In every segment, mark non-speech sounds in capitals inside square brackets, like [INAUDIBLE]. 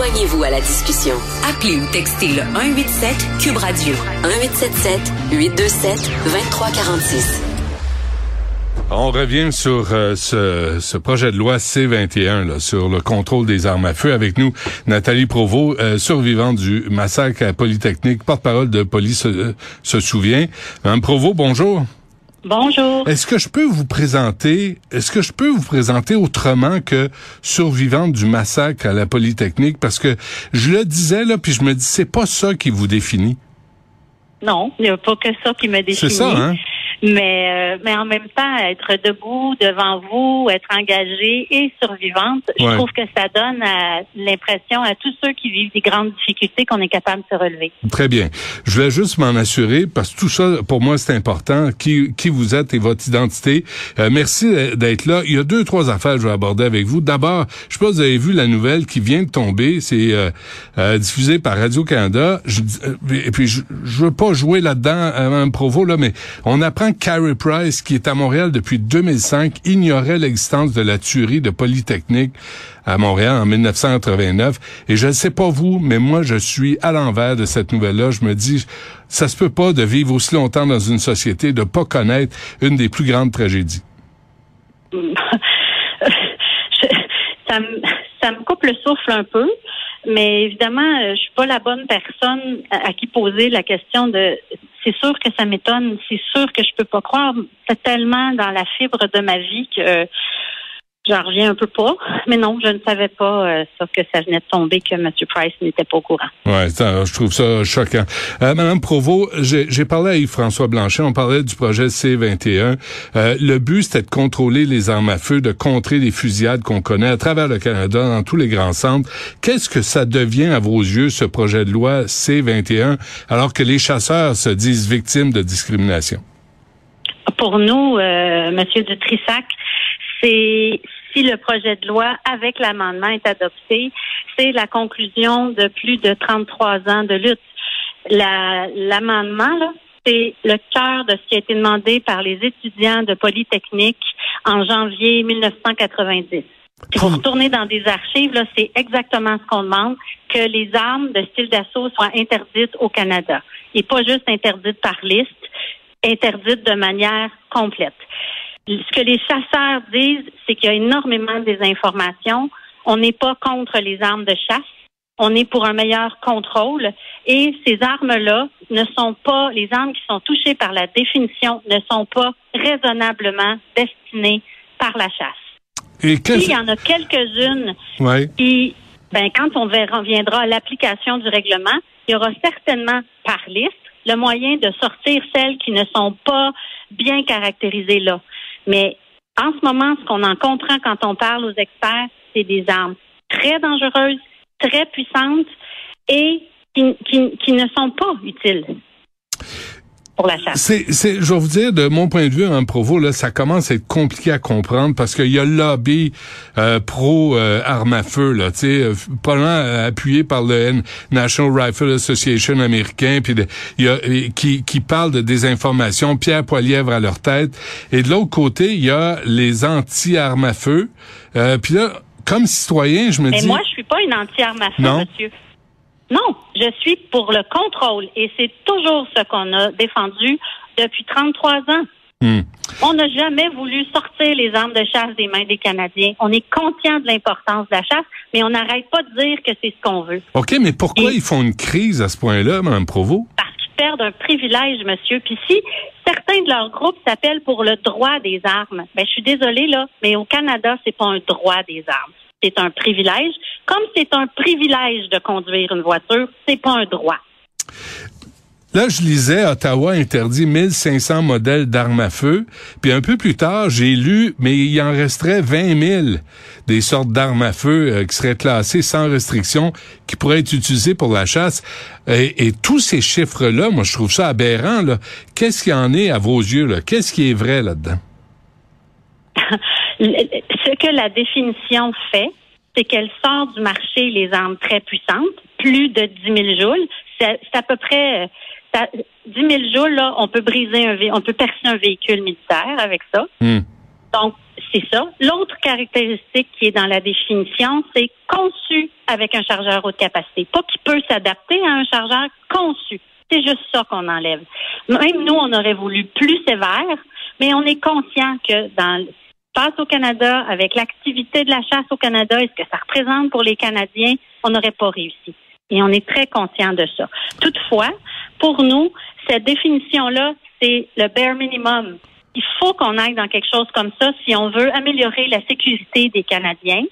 Joignez-vous à la discussion. Appelez ou textez le 187 Cube Radio 1877 827 2346. On revient sur euh, ce, projet de loi C21 là, sur le contrôle des armes à feu. Avec nous, Nathalie Provost, euh, survivante du massacre à Polytechnique, porte-parole de police euh, se souvient. Madame Provost, bonjour. Bonjour. Est-ce que je peux vous présenter, est-ce que je peux vous présenter autrement que survivante du massacre à la Polytechnique? Parce que je le disais, là, puis je me dis, c'est pas ça qui vous définit. Non, il n'y a pas que ça qui me définit. C'est ça, hein? Mais euh, mais en même temps être debout devant vous, être engagée et survivante, je trouve que ça donne l'impression à tous ceux qui vivent des grandes difficultés qu'on est capable de se relever. Très bien. Je voulais juste m'en assurer parce que tout ça pour moi c'est important qui qui vous êtes et votre identité. Euh, merci d'être là. Il y a deux trois affaires que je vais aborder avec vous. D'abord, je sais pas si vous avez vu la nouvelle qui vient de tomber, c'est euh, euh diffusé par Radio Canada. Je, et puis je, je veux pas jouer là-dedans à un provo là mais on apprend Carrie Price, qui est à Montréal depuis 2005, ignorait l'existence de la tuerie de Polytechnique à Montréal en 1989. Et je ne sais pas vous, mais moi, je suis à l'envers de cette nouvelle-là. Je me dis, ça se peut pas de vivre aussi longtemps dans une société, de pas connaître une des plus grandes tragédies. [LAUGHS] ça, me, ça me coupe le souffle un peu. Mais évidemment, je suis pas la bonne personne à qui poser la question de c'est sûr que ça m'étonne. C'est sûr que je peux pas croire. Tellement dans la fibre de ma vie que J'en reviens un peu pas, mais non, je ne savais pas, euh, sauf que ça venait de tomber que M. Price n'était pas au courant. Ouais, je trouve ça choquant. Euh, Madame Provo, j'ai parlé à Yves-François Blanchet, on parlait du projet C-21. Euh, le but, c'était de contrôler les armes à feu, de contrer les fusillades qu'on connaît à travers le Canada, dans tous les grands centres. Qu'est-ce que ça devient à vos yeux, ce projet de loi C-21, alors que les chasseurs se disent victimes de discrimination? Pour nous, euh, Monsieur de Trissac, c'est si le projet de loi avec l'amendement est adopté, c'est la conclusion de plus de 33 ans de lutte. L'amendement, c'est le cœur de ce qui a été demandé par les étudiants de Polytechnique en janvier 1990. Si vous retournez dans des archives, là, c'est exactement ce qu'on demande, que les armes de style d'assaut soient interdites au Canada. Et pas juste interdites par liste, interdites de manière complète. Ce que les chasseurs disent, c'est qu'il y a énormément de désinformation. On n'est pas contre les armes de chasse. On est pour un meilleur contrôle. Et ces armes-là ne sont pas, les armes qui sont touchées par la définition ne sont pas raisonnablement destinées par la chasse. Et Il y en a quelques-unes qui, ben, quand on reviendra à l'application du règlement, il y aura certainement par liste le moyen de sortir celles qui ne sont pas bien caractérisées là. Mais en ce moment, ce qu'on en comprend quand on parle aux experts, c'est des armes très dangereuses, très puissantes et qui, ne sont pas utiles la C'est, c'est, je vais vous dire, de mon point de vue, en Provo, là, ça commence à être compliqué à comprendre parce qu'il y a le lobby euh, pro euh, à feu, là, tu sais, euh, pas loin appuyé par le National Rifle Association américain, puis il y a qui qui parle de désinformation, Pierre Poilièvre à leur tête, et de l'autre côté, il y a les anti-armes à feu. puis là, comme citoyen, je me dis. Et moi, je suis pas une anti-arme à feu, monsieur. Non, je suis pour le contrôle et c'est toujours ce qu'on a défendu depuis 33 ans. Hmm. On n'a jamais voulu sortir les armes de chasse des mains des Canadiens. On est conscient de l'importance de la chasse, mais on n'arrête pas de dire que c'est ce qu'on veut. OK, mais pourquoi ils font une crise à ce point-là, Mme Provo? Parce qu'ils perdent un privilège, monsieur. Puis si certains de leurs groupes s'appellent pour le droit des armes, ben je suis désolée, là, mais au Canada, c'est pas un droit des armes. C'est un privilège. Comme c'est un privilège de conduire une voiture, c'est pas un droit. Là, je lisais, Ottawa interdit 1500 modèles d'armes à feu. Puis un peu plus tard, j'ai lu, mais il en resterait 20 000 des sortes d'armes à feu euh, qui seraient classées sans restriction, qui pourraient être utilisées pour la chasse. Et, tous ces chiffres-là, moi, je trouve ça aberrant. Qu'est-ce qu'il en est à vos yeux? Qu'est-ce qui est vrai là-dedans? [LAUGHS] Ce que la définition fait, c'est qu'elle sort du marché les armes très puissantes, plus de 10 000 joules. C'est à peu près 10 000 joules, là, on peut briser un on peut percer un véhicule militaire avec ça. Hmm. Donc, c'est ça. L'autre caractéristique qui est dans la définition, c'est conçu avec un chargeur haute capacité. Pas qui peut s'adapter à un chargeur conçu. C'est juste ça qu'on enlève. Même nous, on aurait voulu plus sévère, mais on est conscient que dans au Canada, avec l'activité de la chasse au Canada et ce que ça représente pour les Canadiens, on n'aurait pas réussi. Et on est très conscient de ça. Toutefois, pour nous, cette définition-là, c'est le bare minimum. Il faut qu'on aille dans quelque chose comme ça si on veut améliorer la sécurité des Canadiens.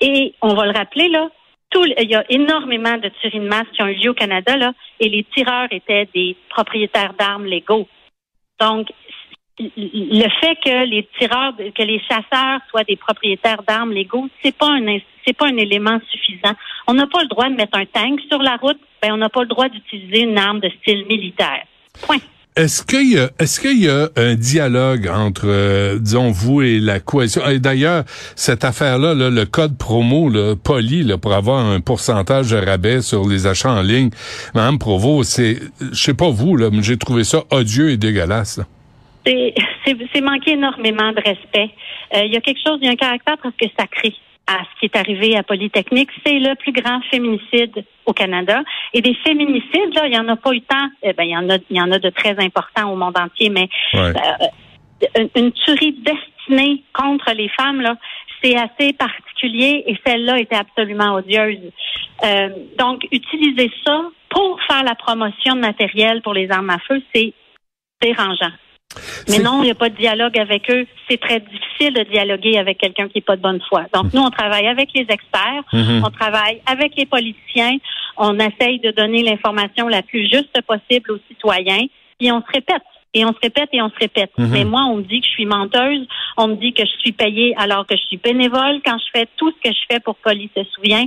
Et on va le rappeler, là, il y a énormément de tueries de masse qui ont eu lieu au Canada, là, et les tireurs étaient des propriétaires d'armes légaux. Donc, le fait que les tireurs, que les chasseurs soient des propriétaires d'armes légaux, c'est pas un c'est pas un élément suffisant. On n'a pas le droit de mettre un tank sur la route, ben on n'a pas le droit d'utiliser une arme de style militaire. Point. Est-ce qu'il y a, est-ce qu'il y a un dialogue entre, euh, disons, vous et la coalition? Et d'ailleurs, cette affaire-là, le code promo, là, poli, là, pour avoir un pourcentage de rabais sur les achats en ligne, Mme Provo, c'est, je sais pas vous, là, mais j'ai trouvé ça odieux et dégueulasse. C'est manquer énormément de respect. Euh, il y a quelque chose, il y a un caractère presque sacré à ce qui est arrivé à Polytechnique. C'est le plus grand féminicide au Canada. Et des féminicides, là, il n'y en a pas eu tant. Eh ben, il y en a, il y en a de très importants au monde entier, mais euh, une, tuerie destinée contre les femmes, là, c'est assez particulier et celle-là était absolument odieuse. Euh, donc, utiliser ça pour faire la promotion de matériel pour les armes à feu, c'est dérangeant. Mais non, il n'y a pas de dialogue avec eux. C'est très difficile de dialoguer avec quelqu'un qui n'est pas de bonne foi. Donc, nous, on travaille avec les experts, mhm. on travaille avec les politiciens, on essaye de donner l'information la plus juste possible aux citoyens, puis on se répète. Et on se répète et on se répète. Mhm. Mais moi, on me dit que je suis menteuse, on me dit que je suis payée alors que je suis bénévole quand je fais tout ce que je fais pour Police se souvient.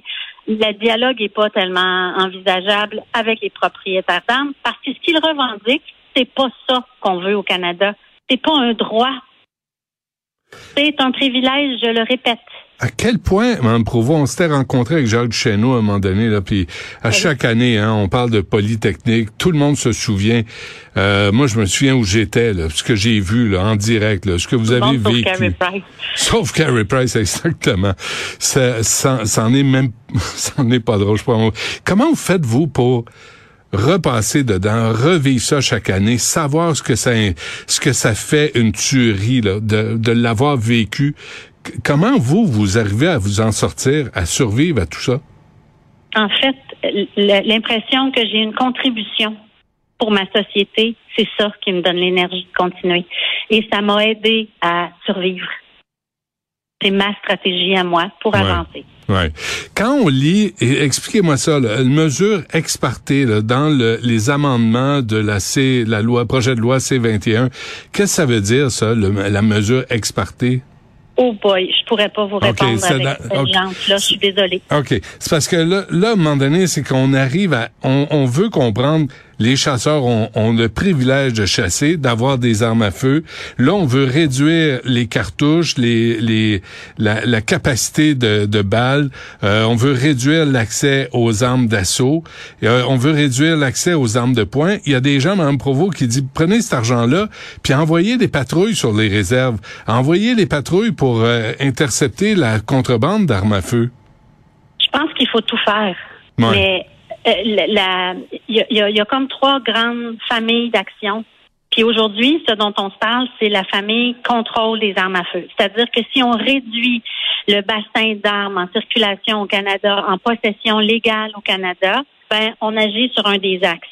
Le dialogue n'est pas tellement envisageable avec les propriétaires d'armes parce que ce qu'ils revendiquent, c'est pas ça qu'on veut au Canada. C'est pas un droit. C'est un privilège, je le répète. À quel point, Mme Provo, on s'était rencontré avec Jacques Chesneau à un moment donné, là, puis à chaque année, hein, on parle de Polytechnique, tout le monde se souvient. Euh, moi, je me souviens où j'étais, ce que j'ai vu là, en direct, là, ce que vous avez vécu. Sauf Carrie Price. Sauf Carrie Price, [LAUGHS] exactement. Ça, ça, ça en est même, [LAUGHS] ça en est pas drôle. Je crois. Comment vous faites vous pour repasser dedans, revivre ça chaque année, savoir ce que ça, ce que ça fait une tuerie, là, de, de l'avoir vécu. Comment vous, vous arrivez à vous en sortir, à survivre à tout ça? En fait, l'impression que j'ai une contribution pour ma société, c'est ça qui me donne l'énergie de continuer. Et ça m'a aidé à survivre. C'est ma stratégie à moi pour avancer. Ouais. Quand on lit, expliquez-moi ça, là, une mesure ex dans le, les amendements de la C, la loi, projet de loi C21, qu'est-ce que ça veut dire ça, la mesure ex Oh boy, je pourrais pas vous répondre avec cette là je suis désolée. OK. C'est parce que là, là, à un moment donné, c'est qu'on arrive à, on, on veut comprendre les chasseurs ont, ont, le privilège de chasser, d'avoir des armes à feu. Là, on veut réduire les cartouches, les, les, la, la capacité de, de balles. Euh, on veut réduire l'accès aux armes d'assaut. Euh, on veut réduire l'accès aux armes de poing. Il y a des gens, Mme Provo, qui disent, prenez cet argent-là, puis envoyez des patrouilles sur les réserves. Envoyez les patrouilles pour euh, intercepter la contrebande d'armes à feu. Je pense qu'il faut tout faire. Mais il y a, comme trois grandes familles d'actions. Puis aujourd'hui, ce dont on se parle, c'est la famille contrôle des armes à feu. C'est-à-dire que si on réduit le bassin d'armes en circulation au Canada, en possession légale au Canada, ben on agit sur un des axes.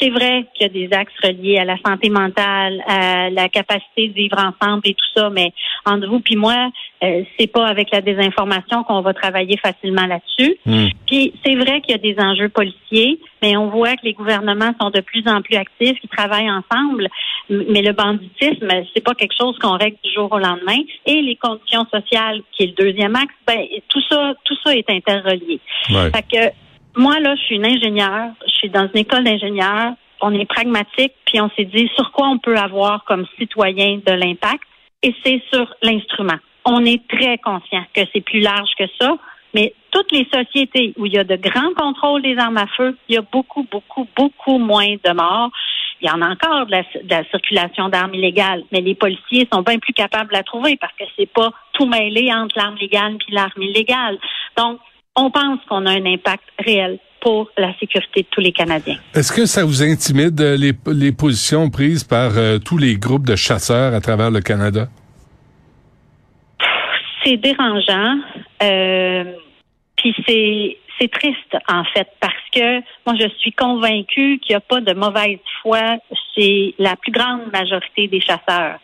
C'est vrai qu'il y a des axes reliés à la santé mentale, à la capacité de vivre ensemble et tout ça, mais entre vous puis moi, euh, c'est pas avec la désinformation qu'on va travailler facilement là-dessus. Hmm. Puis c'est vrai qu'il y a des enjeux policiers, mais on voit que les gouvernements sont de plus en plus actifs, ils travaillent ensemble. Mais le banditisme, c'est pas quelque chose qu'on règle du jour au lendemain. Et les conditions sociales, qui est le deuxième axe, ben tout ça, tout ça est interrelié. Fait que moi, là, je suis une ingénieure, je suis dans une école d'ingénieurs, on est pragmatique, puis on s'est dit sur quoi on peut avoir comme citoyen de l'impact, et c'est sur l'instrument. On est très conscient que c'est plus large que ça, mais toutes les sociétés où il y a de grands contrôles des armes à feu, il y a beaucoup, beaucoup, beaucoup moins de morts. il y en a encore de la, circulation d'armes illégales, mais les policiers sont bien plus capables de la trouver parce que c'est pas tout mêlé entre l'arme légale et l'arme illégale. Donc, on pense qu'on a un impact réel pour la sécurité de tous les Canadiens. Est-ce que ça vous intimide euh, les, les positions prises par euh, tous les groupes de chasseurs à travers le Canada? C'est dérangeant. Euh, puis c'est c'est triste en fait parce que moi je suis convaincue qu'il n'y a pas de mauvaise foi chez la plus grande majorité des chasseurs.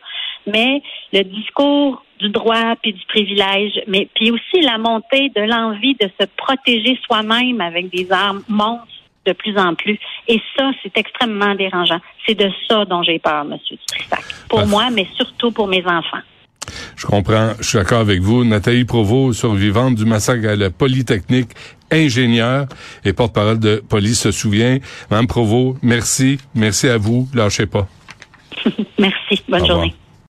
Mais le discours du droit puis du privilège, mais puis aussi la montée de l'envie de se protéger soi-même avec des armes monte de plus en plus. Et ça, c'est extrêmement dérangeant. C'est de ça dont j'ai peur, Monsieur Trissac. Pour moi, mais surtout pour mes enfants. Je comprends. Je suis d'accord avec vous. Nathalie Provost, survivante du massacre à la Polytechnique, ingénieure et porte-parole de police se souvient. Madame Provost, merci. Merci à vous. Lâchez pas. [LAUGHS] merci. Bonne journée.